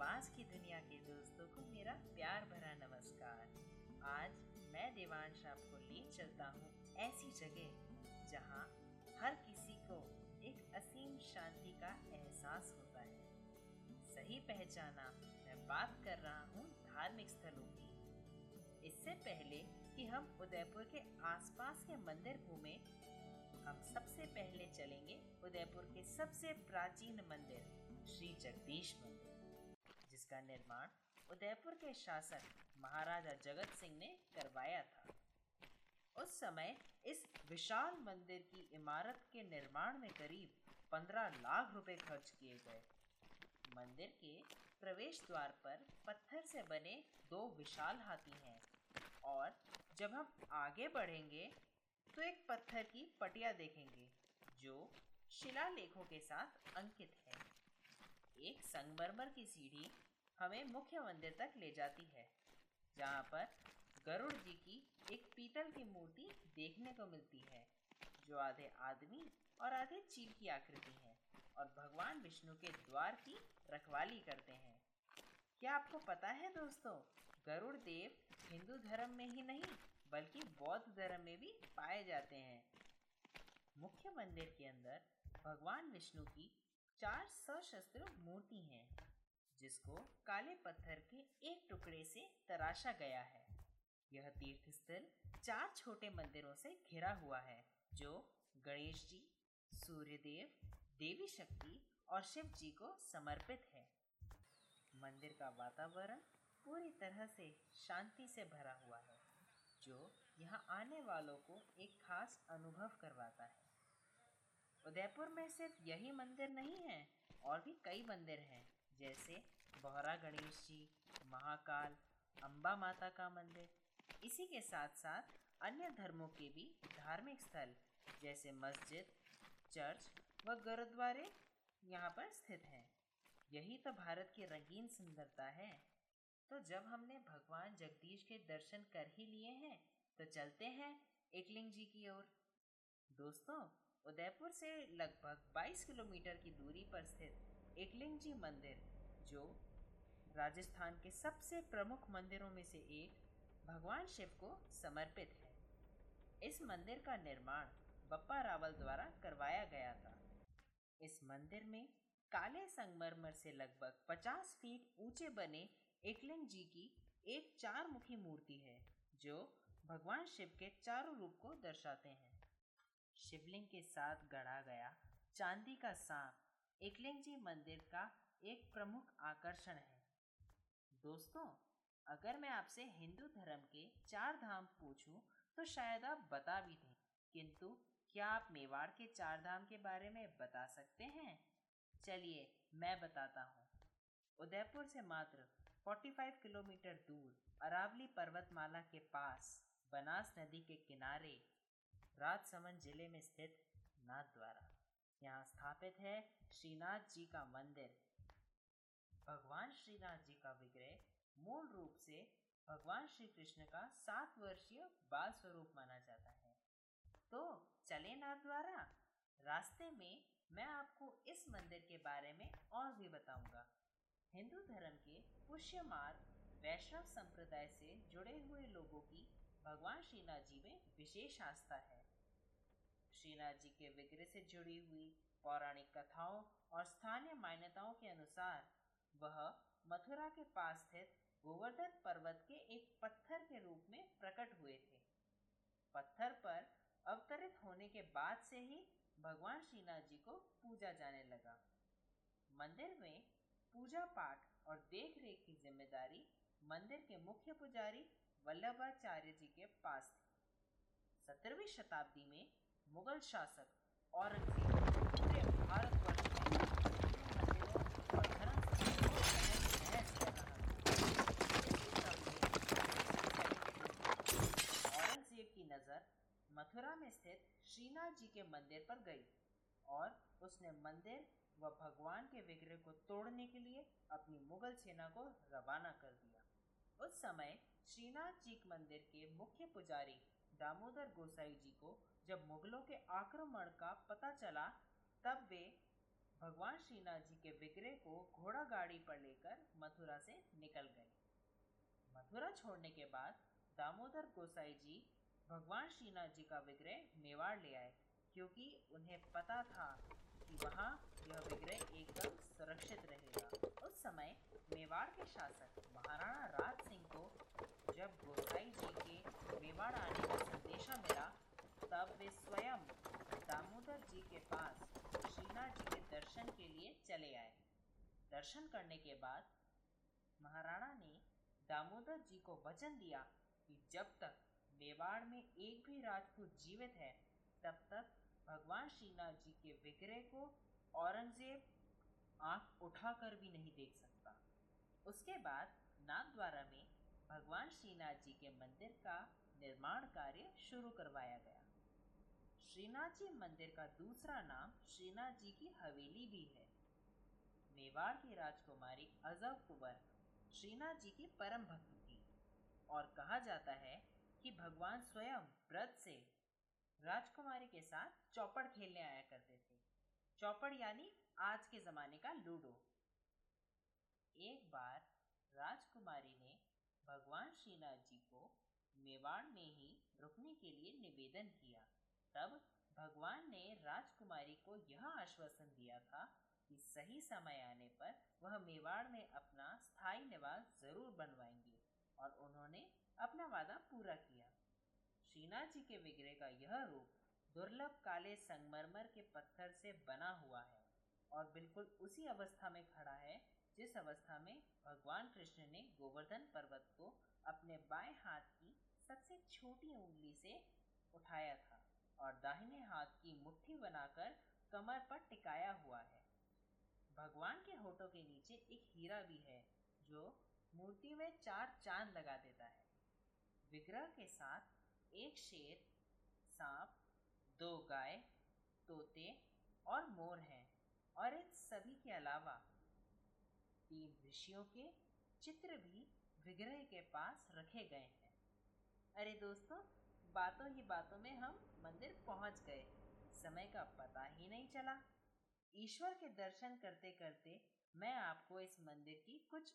आवाज़ की दुनिया के दोस्तों को मेरा प्यार भरा नमस्कार। आज मैं देवांश आपको ले चलता हूँ ऐसी जगह जहाँ हर किसी को एक असीम शांति का एहसास होता है। सही पहचाना मैं बात कर रहा हूँ धार्मिक स्थलों की। इससे पहले कि हम उदयपुर के आसपास के मंदिर घूमें, हम सबसे पहले चलेंगे उदयपुर के सबसे प्राचीन मंदिर, श्री जगदीश मंदिर। जिसका निर्माण उदयपुर के शासक महाराजा जगत सिंह ने करवाया था। उस समय इस विशाल मंदिर की इमारत के निर्माण में करीब पंद्रह लाख रुपए खर्च किए गए। मंदिर के प्रवेश द्वार पर पत्थर से बने दो विशाल हाथी हैं और जब हम आगे बढ़ेंगे तो एक पत्थर की पटिया देखेंगे, जो शिलालेखों के साथ अंकित है। एक संगमरमर की सीढ़ी हमें मुख्य मंदिर तक ले जाती है, जहाँ पर गरुड़ जी की एक पीतल की मूर्ति देखने को मिलती है, जो आधे आदमी और आधे चील की आकृति है और भगवान विष्णु के द्वार की रखवाली करते हैं। क्या आपको पता है दोस्तों, गरुड़ देव हिंदू धर्म में ही नहीं, बल्कि बौद्ध धर्म में भी पाए जाते हैं। मुख्य मंदिर के अंदर भगवान विष्णु की चार सशस्त्र मूर्ति हैं। जिसको काले पत्थर के एक टुकड़े से तराशा गया है। यह तीर्थ स्थल चार छोटे मंदिरों से घिरा हुआ है, जो गणेश जी, सूर्यदेव, देवी शक्ति और शिव जी को समर्पित है। मंदिर का वातावरण पूरी तरह से शांति से भरा हुआ है, जो यहाँ आने वालों को एक खास अनुभव करवाता है। उदयपुर में सिर्फ़ यही मंदिर नहीं है, और भी कई मंदिर हैं जैसे बोहरा गणेश जी, महाकाल अम्बा माता का मंदिर। इसी के साथ साथ अन्य धर्मों के भी धार्मिक स्थल, जैसे मस्जिद, चर्च व गुरुद्वारे यहाँ पर स्थित हैं। यही तो भारत की रंगीन सुंदरता है। तो जब हमने भगवान जगदीश के दर्शन कर ही लिए हैं तो चलते हैं एकलिंग जी की ओर। दोस्तों, उदयपुर से लगभग 22 किलोमीटर की दूरी पर स्थित एकलिंग जी मंदिर, जो राजस्थान के सबसे प्रमुख मंदिरों में से एक, भगवान शिव को समर्पित है। इस मंदिर का निर्माण बप्पा रावल द्वारा करवाया गया था। इस मंदिर में काले संगमरमर से लगभग 50 फीट ऊँचे बने एकलिंग जी की एक चार मुखी मूर्ति है, जो भगवान शिव के चारों रूप को दर्शाते हैं। शिवलिंग के साथ गढ़ा गया चांदी का सांप एकलिंग जी मंदिर का एक प्रमुख आकर्षण है। दोस्तों, अगर मैं आपसे हिंदू धर्म के चार धाम पूछूँ तो शायद आप बता भी दें। किंतु क्या आप मेवाड़ के चार धाम के बारे में बता सकते हैं? चलिए, मैं बताता हूँ। उदयपुर से मात्र 45 किलोमीटर दूर अरावली पर्वतमाला के पास बनास नदी के किनारे राजसमंद ज़िले में स्थित नाथ द्वारा। यहाँ स्थापित है श्रीनाथ जी का मंदिर। भगवान श्रीनाथ जी का विग्रह मूल रूप से भगवान श्री कृष्ण का सात वर्षीय बाल स्वरूप माना जाता है। तो चले नाथ द्वारा। रास्ते में मैं आपको इस मंदिर के बारे में और भी बताऊँगा। हिंदू धर्म के पुष्य मार्ग वैष्णव संप्रदाय से जुड़े हुए लोगों की भगवान श्रीनाथ जी में विशेष आस्था है। श्रीनाथ जी के विग्रह से जुड़ी हुई पौराणिक कथाओं और स्थानीय मान्यताओं के अनुसार, वह मथुरा के पास स्थित गोवर्धन पर्वत के एक पत्थर के रूप में प्रकट हुए थे। पत्थर पर अवतरित होने के बाद से ही भगवान श्रीनाथ जी को पूजा जाने लगा। मंदिर में पूजा पाठ और देख रेख की ज़िम्मेदारी मंदिर के मुख्य पुजारी वल्लभाचार्य जी के पास थी। सत्रहवीं शताब्दी में मुगल शासक औरंगज़ेब पूरे भारतवर्ष की नज़र मथुरा में स्थित श्रीनाथ जी के मंदिर पर गई और उसने मंदिर व भगवान के विग्रह को तोड़ने के लिए अपनी मुगल सेना को रवाना कर दिया। उस समय श्रीनाथ जी मंदिर के मुख्य पुजारी दामोदर गोसाई जी को जब मुगलों के आक्रमण का पता चला, तब वे भगवान श्रीनाथ जी के विग्रह को घोड़ा गाड़ी पर लेकर मथुरा से निकल गए। मथुरा छोड़ने के बाद दामोदर गोसाई जी भगवान श्रीनाथ जी का विग्रह मेवाड़ ले आए, क्योंकि उन्हें पता था कि वहाँ यह विग्रह एकदम सुरक्षित रहेगा। उस समय मेवाड़ के शासक महाराणा राज सिंह को जब गोसाई जी के मेवाड़ आने तब वे स्वयं दामोदर जी के पास श्रीनाथ जी के दर्शन के लिए चले आए। दर्शन करने के बाद महाराणा ने दामोदर जी को वचन दिया कि जब तक मेवाड़ में एक भी राजपूत जीवित है, तब तक भगवान श्रीनाथ जी के विग्रह को औरंगज़ेब आँख उठाकर भी नहीं देख सकता। उसके बाद नागद्वारा में भगवान श्रीनाथ जी के मंदिर का निर्माण कार्य शुरू करवाया गया। श्रीनाथ जी मंदिर का दूसरा नाम श्रीनाथ जी की हवेली भी है। मेवाड़ की राजकुमारी अजब कुंवर श्रीनाथ जी की परम भक्त थी और कहा जाता है कि भगवान स्वयं व्रत से राजकुमारी के साथ चौपड़ खेलने आया करते थे। चौपड़ यानी आज के जमाने का लूडो। एक बार राजकुमारी ने भगवान श्रीनाथ जी को मेवाड़ में ही रुकने के लिए निवेदन किया। तब भगवान ने राजकुमारी को यह आश्वासन दिया था कि सही समय आने पर वह मेवाड़ में अपना स्थायी निवास ज़रूर बनवाएँगे और उन्होंने अपना वादा पूरा किया। श्रीनाथ जी के विग्रह का यह रूप दुर्लभ काले संगमरमर के पत्थर से बना हुआ है और बिल्कुल उसी अवस्था में खड़ा है, जिस अवस्था में भगवान कृष्ण ने गोवर्धन पर्वत को अपने बाएँ हाथ की सबसे छोटी उंगली से उठाया था। और दाहिने हाथ की मुट्ठी बनाकर कमर पर टिकाया हुआ है। भगवान के होठों के नीचे एक हीरा भी है, जो मूर्ति में चार चाँद लगा देता है। विग्रह के साथ एक शेर, सांप, दो गाय, तोते और मोर हैं और इन सभी के अलावा तीन ऋषियों के चित्र भी विग्रह के पास रखे गए हैं। अरे दोस्तों बातों ही बातों में हम मंदिर पहुँच गए। समय का पता ही नहीं चला। ईश्वर के दर्शन करते करते मैं आपको इस मंदिर की कुछ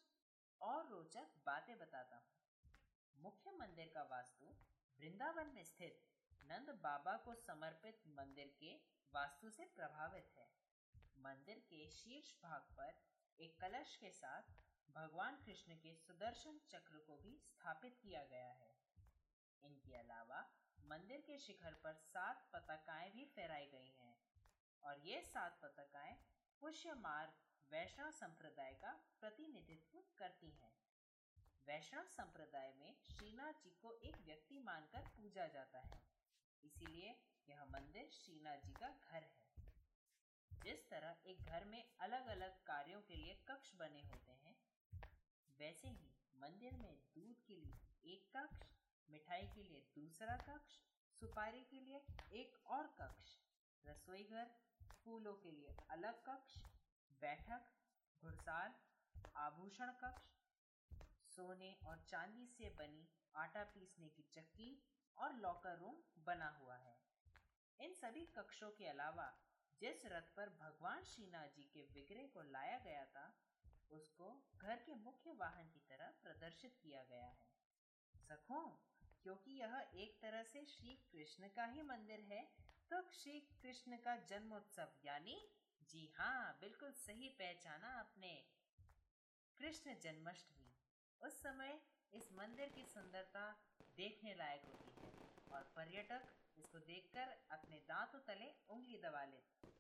और रोचक बातें बताता हूँ। मुख्य मंदिर का वास्तु वृंदावन में स्थित नंद बाबा को समर्पित मंदिर के वास्तु से प्रभावित है। मंदिर के शीर्ष भाग पर एक कलश के साथ भगवान कृष्ण के सुदर्शन चक्र को भी स्थापित किया गया है। इनके अलावा मंदिर के शिखर पर सात पताकाएँ भी फहराई गई हैं। और ये सात पताकाएँ पुष्य मार्ग वैष्णव संप्रदाय का प्रतिनिधित्व करती हैं। वैष्णव संप्रदाय में श्रीनाथ जी को एक व्यक्ति मानकर पूजा जाता है। इसीलिए यह मंदिर श्रीनाथ जी का घर है। जिस तरह एक घर में अलग अलग कार्यों के लिए कक्ष बने होते हैं, वैसे ही मंदिर में दूध के लिए एक कक्ष मिठाई के लिए दूसरा कक्ष, सुपारी के लिए एक और कक्ष, रसोई घर, फूलों के लिए अलग कक्ष, बैठक, घुड़साल, आभूषण कक्ष, सोने और चांदी से बनी आटा पीसने की चक्की और लॉकर रूम बना हुआ है। इन सभी कक्षों के अलावा, जिस रथ पर भगवान श्रीनाथ जी के विग्रह को लाया गया था, उसको घर के मुख्य वाहन की तरह प्रदर्शित किया गया है। सखों क्योंकि यह एक तरह से श्री कृष्ण का ही मंदिर है तो श्री कृष्ण का जन्मोत्सव, यानी जी हाँ बिल्कुल सही पहचाना आपने। कृष्ण जन्माष्टमी, उस समय इस मंदिर की सुंदरता देखने लायक होती है, और पर्यटक इसको देखकर अपने दांतों तले उंगली दबा लेते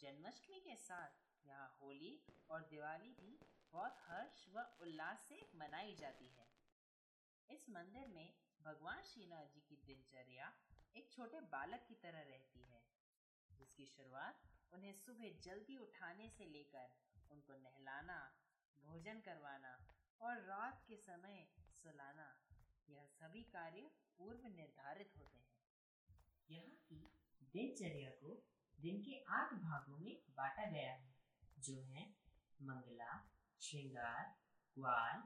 जन्माष्टमी के साथ यहाँ होली और दिवाली भी बहुत हर्ष व उल्लास से मनाई जाती है। इस मंदिर में भगवान श्रीनाथ जी की दिनचर्या एक छोटे बालक की तरह रहती है। जिसकी शुरुआत उन्हें सुबह जल्दी उठाने से लेकर उनको नहलाना, भोजन करवाना और रात के समय सुलाना, यह सभी कार्य पूर्व निर्धारित होते हैं। यहाँ की दिनचर्या को दिन के आठ भागों में बांटा गया है, जो है मंगला, श्रृंगार, ग्वाल,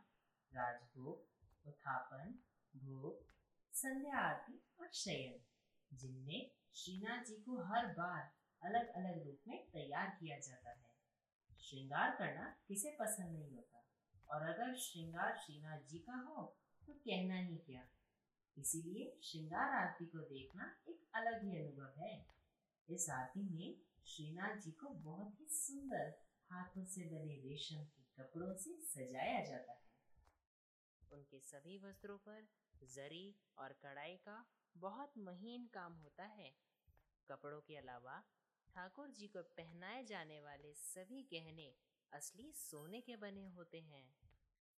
राजभोग, उत्थापन भोग, संध्या आरती और शयन, जिनमें श्रीनाथ जी को हर बार अलग अलग रूप में तैयार किया जाता है। श्रृंगार करना किसे पसंद नहीं होता? और अगर श्रृंगार श्रीनाथ जी का हो तो कहना ही क्या? इसीलिए श्रृंगार आरती को देखना एक अलग ही अनुभव है। इस आरती में श्रीनाथ जी को बहुत ही सुंदर हाथों से बने रेशम के कपड़ों से सजाया जाता है। उनके सभी वस्त्रों पर जरी और कढ़ाई का बहुत महीन काम होता है। कपड़ों के अलावा ठाकुर जी को पहनाए जाने वाले सभी गहने असली सोने के बने होते हैं।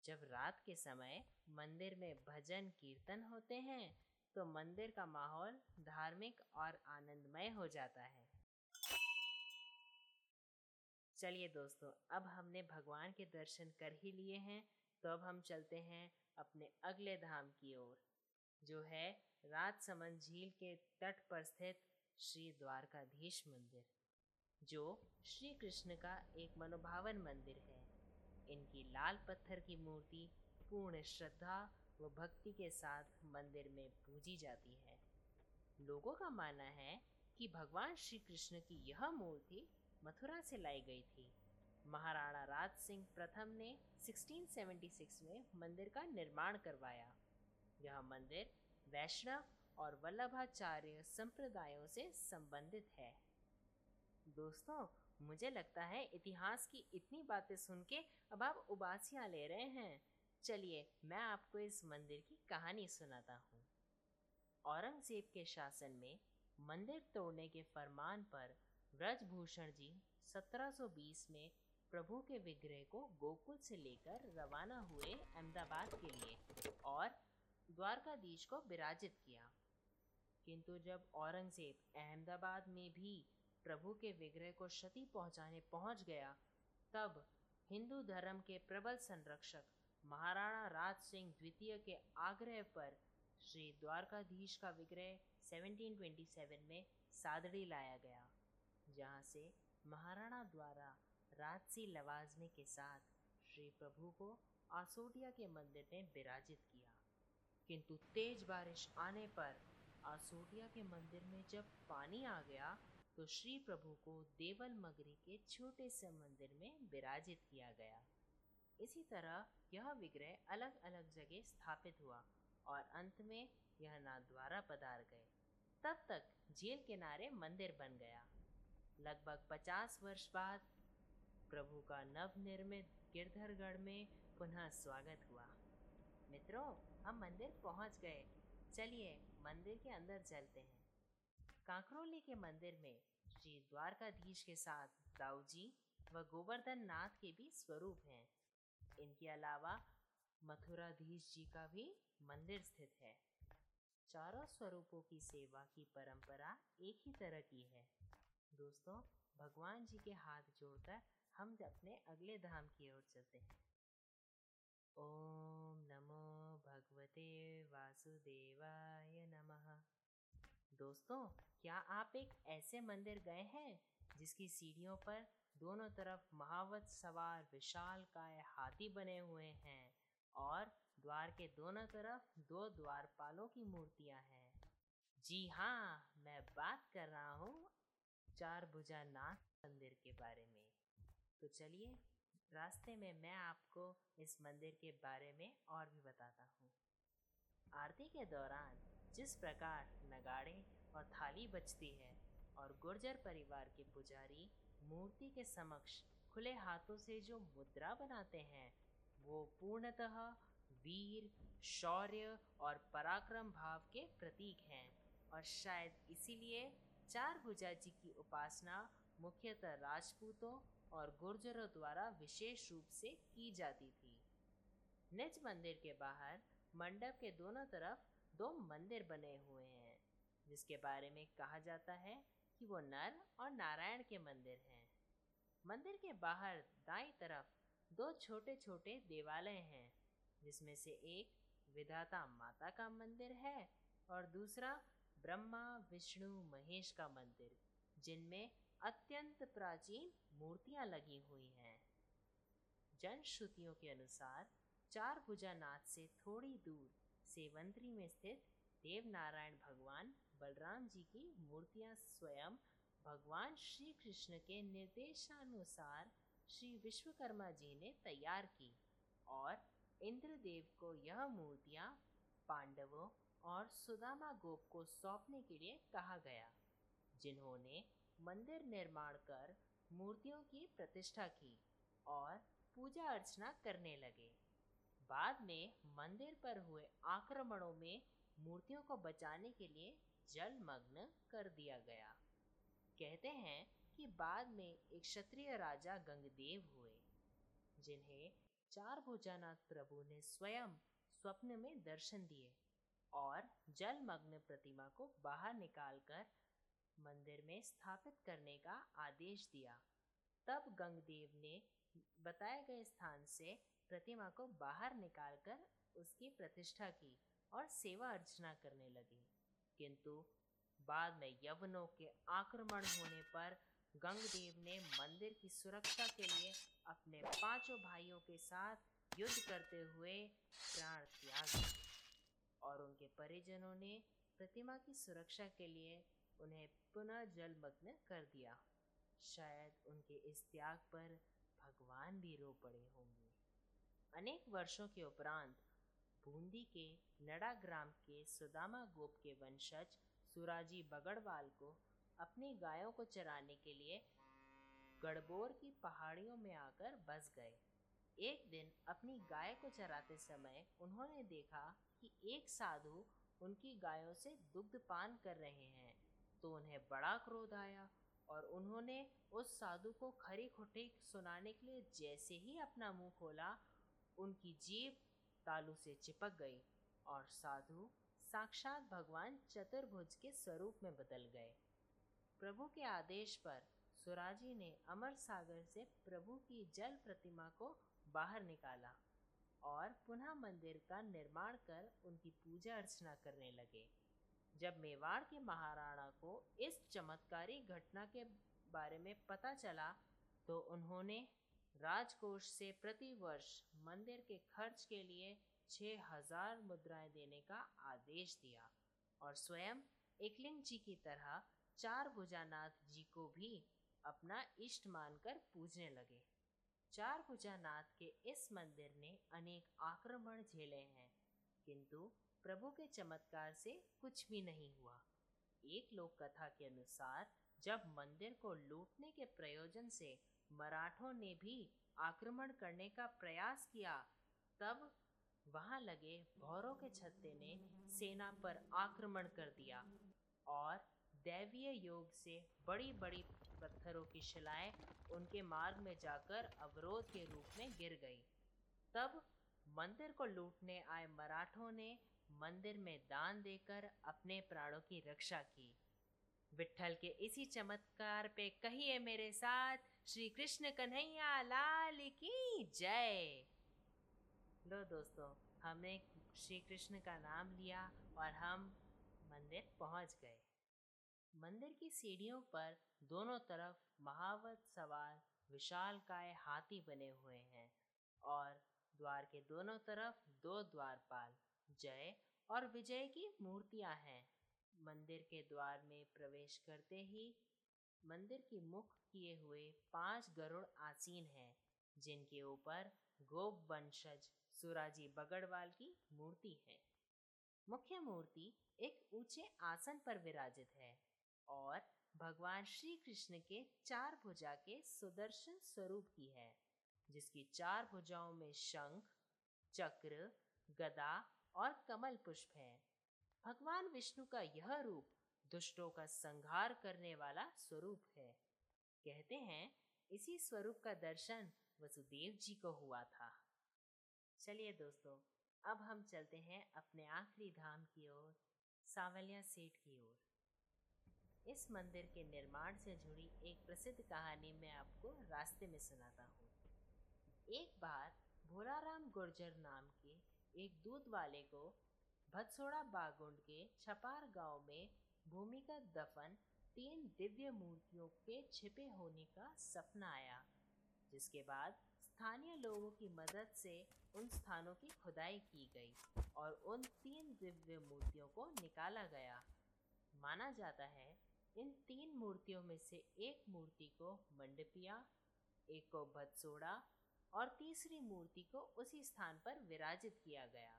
जब रात के समय मंदिर में भजन कीर्तन होते हैं तो मंदिर का माहौल धार्मिक और आनंदमय हो जाता है। चलिए दोस्तों, अब हमने भगवान के दर्शन कर ही लिए हैं। तो अब हम चलते हैं अपने अगले धाम की ओर, जो है राजसमंद झील के तट पर स्थित श्री द्वारकाधीश मंदिर, जो श्री कृष्ण का एक मनोभावन मंदिर है। इनकी लाल पत्थर की मूर्ति पूर्ण श्रद्धा व भक्ति के साथ मंदिर में पूजी जाती है। लोगों का मानना है कि भगवान श्री कृष्ण की यह मूर्ति मथुरा से लाई गई थी। महाराणा राज सिंह प्रथम ने 1676 में मंदिर का निर्माण करवाया। यह मंदिर वैष्णव और वल्लभाचार्य संप्रदायों से संबंधित है। दोस्तों, मुझे लगता है इतिहास की इतनी बातें सुन के अब आप उबासियाँ ले रहे हैं। चलिए, मैं आपको इस मंदिर की कहानी सुनाता हूँ। औरंगज़ेब के शासन में मंदिर तोड़ने के फरमान पर ब्रजभूषण जी 1720 में प्रभु के विग्रह को गोकुल से लेकर रवाना हुए अहमदाबाद के लिए और द्वारकाधीश को विराजित किया। किंतु जब औरंगज़ेब अहमदाबाद में भी प्रभु के विग्रह को क्षति पहुँचाने पहुँच गया, तब हिंदू धर्म के प्रबल संरक्षक महाराणा राज सिंह द्वितीय के आग्रह पर श्री द्वारकाधीश का विग्रह 1727 में सादड़ी लाया गया, जहाँ से महाराणा द्वारा राजसी लवाजमे के साथ श्री प्रभु को आसोटिया के मंदिर में विराजित किया। किंतु तेज बारिश आने पर आसोटिया के मंदिर में जब पानी आ गया तो श्री प्रभु को देवल मगरी के छोटे से मंदिर में विराजित किया गया। इसी तरह यह विग्रह अलग अलग जगह स्थापित हुआ और अंत में यह नाथद्वारा पधार गए। तब तक जेल किनारे मंदिर बन गया। लगभग पचास वर्ष बाद प्रभु का नवनिर्मित गिरधरगढ़ में पुनः स्वागत हुआ। मित्रों, हम मंदिर पहुँच गए। चलिए मंदिर के अंदर चलते हैं। कांकरोली के मंदिर में श्री द्वारकाधीश के साथ दाऊ जी व गोवर्धन नाथ के भी स्वरूप हैं। इनके अलावा मथुराधीश जी का भी मंदिर स्थित है। चारों स्वरूपों की सेवा की परंपरा एक ही तरह की है। दोस्तों, भगवान जी के हाथ जोड़कर हम अपने अगले धाम की ओर चलते हैं। ओम नमो भगवते वासुदेवाय नमः। दोस्तों, क्या आप एक ऐसे मंदिर गए हैं जिसकी सीढ़ियों पर दोनों तरफ़ महावत सवार, विशाल काय हाथी बने हुए हैं और द्वार के दोनों तरफ़ दो द्वारपालों की मूर्तियाँ हैं? जी हाँ मैं बात कर रहा हूँ चार भुजा नाथ मंदिर के बारे में। तो चलिए, रास्ते में मैं आपको इस मंदिर के बारे में और भी बताता हूँ। आरती के दौरान जिस प्रकार नगाड़े और थाली बजती है और गुर्जर परिवार के पुजारी मूर्ति के समक्ष खुले हाथों से जो मुद्रा बनाते हैं, वो पूर्णतः वीर, शौर्य और पराक्रम भाव के प्रतीक हैं। और शायद इसीलिए चार भुजा जी की उपासना मुख्यतः राजपूतों और गुर्जरों द्वारा विशेष रूप से की जाती थी। निज मंदिर के बाहर मंडप के दोनों तरफ़ दो मंदिर बने हुए हैं, जिसके बारे में कहा जाता है कि वो नर और नारायण के मंदिर हैं। मंदिर के बाहर दाई तरफ़ दो छोटे छोटे देवालय हैं, जिसमें से एक विधाता माता का मंदिर है और दूसरा ब्रह्मा, विष्णु, महेश का मंदिर। जिनमें अत्यंत प्राचीन मूर्तियाँ लगी हुई हैं। जन श्रुतियों के अनुसार चार भुजानाथ से थोड़ी दूर सेवंतरी में स्थित देव नारायण भगवान बलराम जी की मूर्तियाँ स्वयं भगवान श्री कृष्ण के निर्देशानुसार श्री विश्वकर्मा जी ने तैयार की और इंद्रदेव को यह मूर्तियाँ पांडवों और सुदामा गोप को सौंपने के लिए कहा गया। जिन्होंने मंदिर निर्माण कर मूर्तियों की प्रतिष्ठा की और पूजा अर्चना करने लगे। बाद में मंदिर पर हुए आक्रमणों में मूर्तियों को बचाने के लिए जलमग्न कर दिया गया। कहते हैं कि बाद में एक क्षत्रिय राजा गंगदेव हुए, जिन्हें चार भुजानाथ प्रभु ने स्वयं स्वप्न में दर्शन दिए और जलमग्न प्रतिमा को बाहर निकालकर मंदिर में स्थापित करने का आदेश दिया। तब गंगदेव ने बताए गए स्थान से प्रतिमा को बाहर निकालकर उसकी प्रतिष्ठा की और सेवा अर्चना करने लगे। किंतु बाद में यवनों के आक्रमण होने पर गंगदेव ने मंदिर की सुरक्षा के लिए अपने पाँचों भाइयों के साथ युद्ध करते हुए प्राण त्याग और उनके परिजनों ने प्रतिमा की सुरक्षा के लिए उन्हें पुनः जलमग्न कर दिया। शायद उनके इस त्याग पर भगवान भी रो पड़े होंगे। अनेक वर्षों के उपरांत बूंदी के नड़ा ग्राम के सुदामा गोप के वंशज सुराजी बगड़वाल को अपनी गायों को चराने के लिए गड़बोर की पहाड़ियों में आकर बस गए। एक दिन अपनी गाय को चराते समय उन्होंने देखा कि एक साधु उनकी गायों से दुग्ध पान कर रहे हैं। तो उन्हें बड़ा क्रोध आया और उन्होंने उस साधु को खरी खुटी सुनाने के लिए जैसे ही अपना मुँह खोला, उनकी जीव तालू से चिपक गई और साधु साक्षात भगवान चतुर्भुज के स्वरूप में बदल गए। प्रभु के आदेश पर सुराजी ने अमर सागर से प्रभु की जल प्रतिमा को बाहर निकाला और पुनः मंदिर का निर्माण कर उनकी पूजा अर्चना करने लगे। जब मेवाड़ के महाराणा को इस चमत्कारी घटना के बारे में पता चला तो उन्होंने राजकोष से प्रति वर्ष मंदिर के खर्च के लिए छह हज़ार मुद्राएँ देने का आदेश दिया और स्वयं एकलिंग जी की तरह चार भुजानाथ जी को भी अपना इष्ट मानकर पूजने लगे। चार भुजानाथ के इस मंदिर ने अनेक आक्रमण झेले हैं, किंतु प्रभु के चमत्कार से कुछ भी नहीं हुआ। एक लोक कथा के अनुसार, जब मंदिर को लूटने के प्रयोजन से मराठों ने भी आक्रमण करने का प्रयास किया, तब वहाँ लगे भौरों के छत्ते ने सेना पर आक्रमण कर दिया और दैवीय योग से बड़ी बड़ी पत्थरों की शिलाएँ उनके मार्ग में जाकर अवरोध के रूप में गिर गई। तब मंदिर को लूटने आए मराठों ने मंदिर में दान देकर अपने प्राणों की रक्षा की। विठल के इसी चमत्कार पे कहिए मेरे साथ, श्री कृष्ण कन्हैया, लाल की जय। लो दोस्तों, हमने श्री कृष्ण का नाम लिया और हम मंदिर पहुँच गए। मंदिर की सीढ़ियों पर दोनों तरफ़ महावत सवार, विशाल काय हाथी बने हुए हैं और द्वार के दोनों तरफ़ दो द्वारपाल। जय और विजय की मूर्तियाँ हैं। मंदिर के द्वार में प्रवेश करते ही मंदिर की मुख किए हुए पाँच गरुड़ आसीन हैं, जिनके ऊपर गोप वंशज सुराजी बगड़वाल की मूर्ति है। मुख्य मूर्ति एक ऊँचे आसन पर विराजित है और भगवान श्री कृष्ण के चार भुजा के सुदर्शन स्वरूप की है, जिसकी चार भुजाओं में शंख, चक्र, गदा और कमल पुष्प है। भगवान विष्णु का यह रूप दुष्टों का संहार करने वाला स्वरूप है। कहते हैं, इसी स्वरूप का दर्शन वसुदेव जी को हुआ था। चलिए दोस्तों, अब हम चलते हैं अपने आखिरी धाम की ओर, सावलिया सेठ की ओर। इस मंदिर के निर्माण से जुड़ी एक प्रसिद्ध कहानी मैं आपको रास्ते में सुनाता हूँ। एक बार भोलाराम गुर्जर नाम के एक दूध वाले को भदसोड़ा बागुंड के छपार गाँव में भूमिगत दफन तीन दिव्य मूर्तियों के छिपे होने का सपना आया, जिसके बाद स्थानीय लोगों की मदद से उन स्थानों की खुदाई की गई और उन तीन दिव्य मूर्तियों को निकाला गया। माना जाता है, इन तीन मूर्तियों में से एक मूर्ति को मंडपिया, एक को भत्सोड़ा और तीसरी मूर्ति को उसी स्थान पर विराजित किया गया,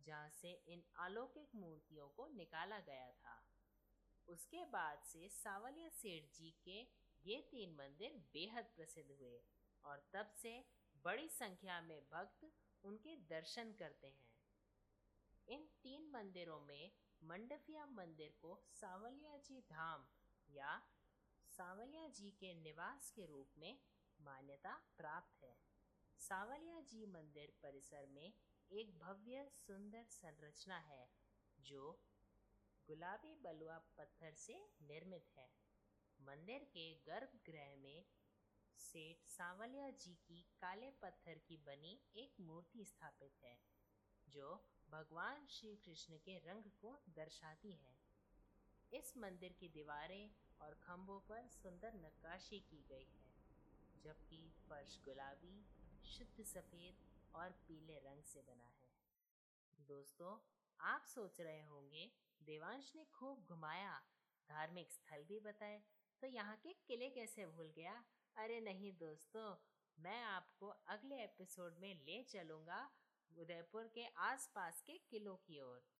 जहाँ से इन अलौकिक मूर्तियों को निकाला गया था। उसके बाद से सावलिया सेठ जी के ये तीन मंदिर बेहद प्रसिद्ध हुए और तब से बड़ी संख्या में भक्त उनके दर्शन करते हैं। इन तीन मंदिरों में मंडफिया मंदिर को सावलिया जी धाम या सावलिया जी के निवास के रूप में मान्यता प्राप्त है। सावलिया जी मंदिर परिसर में एक भव्य सुंदर संरचना है, जो गुलाबी बलुआ पत्थर से निर्मित है। मंदिर के गर्भगृह में सेठ सांवलिया जी की काले पत्थर की बनी एक मूर्ति स्थापित है, जो भगवान श्री कृष्ण के रंग को दर्शाती है। इस मंदिर की दीवारें और खम्भों पर सुंदर नक्काशी की गई है, जबकि फर्श गुलाबी शुद्ध सफ़ेद और पीले रंग से बना है। दोस्तों, आप सोच रहे होंगे, देवांश ने खूब घुमाया, धार्मिक स्थल भी बताए तो यहाँ के किले कैसे भूल गया? अरे नहीं दोस्तों, मैं आपको अगले एपिसोड में ले चलूँगा उदयपुर के आसपास के किलों की ओर।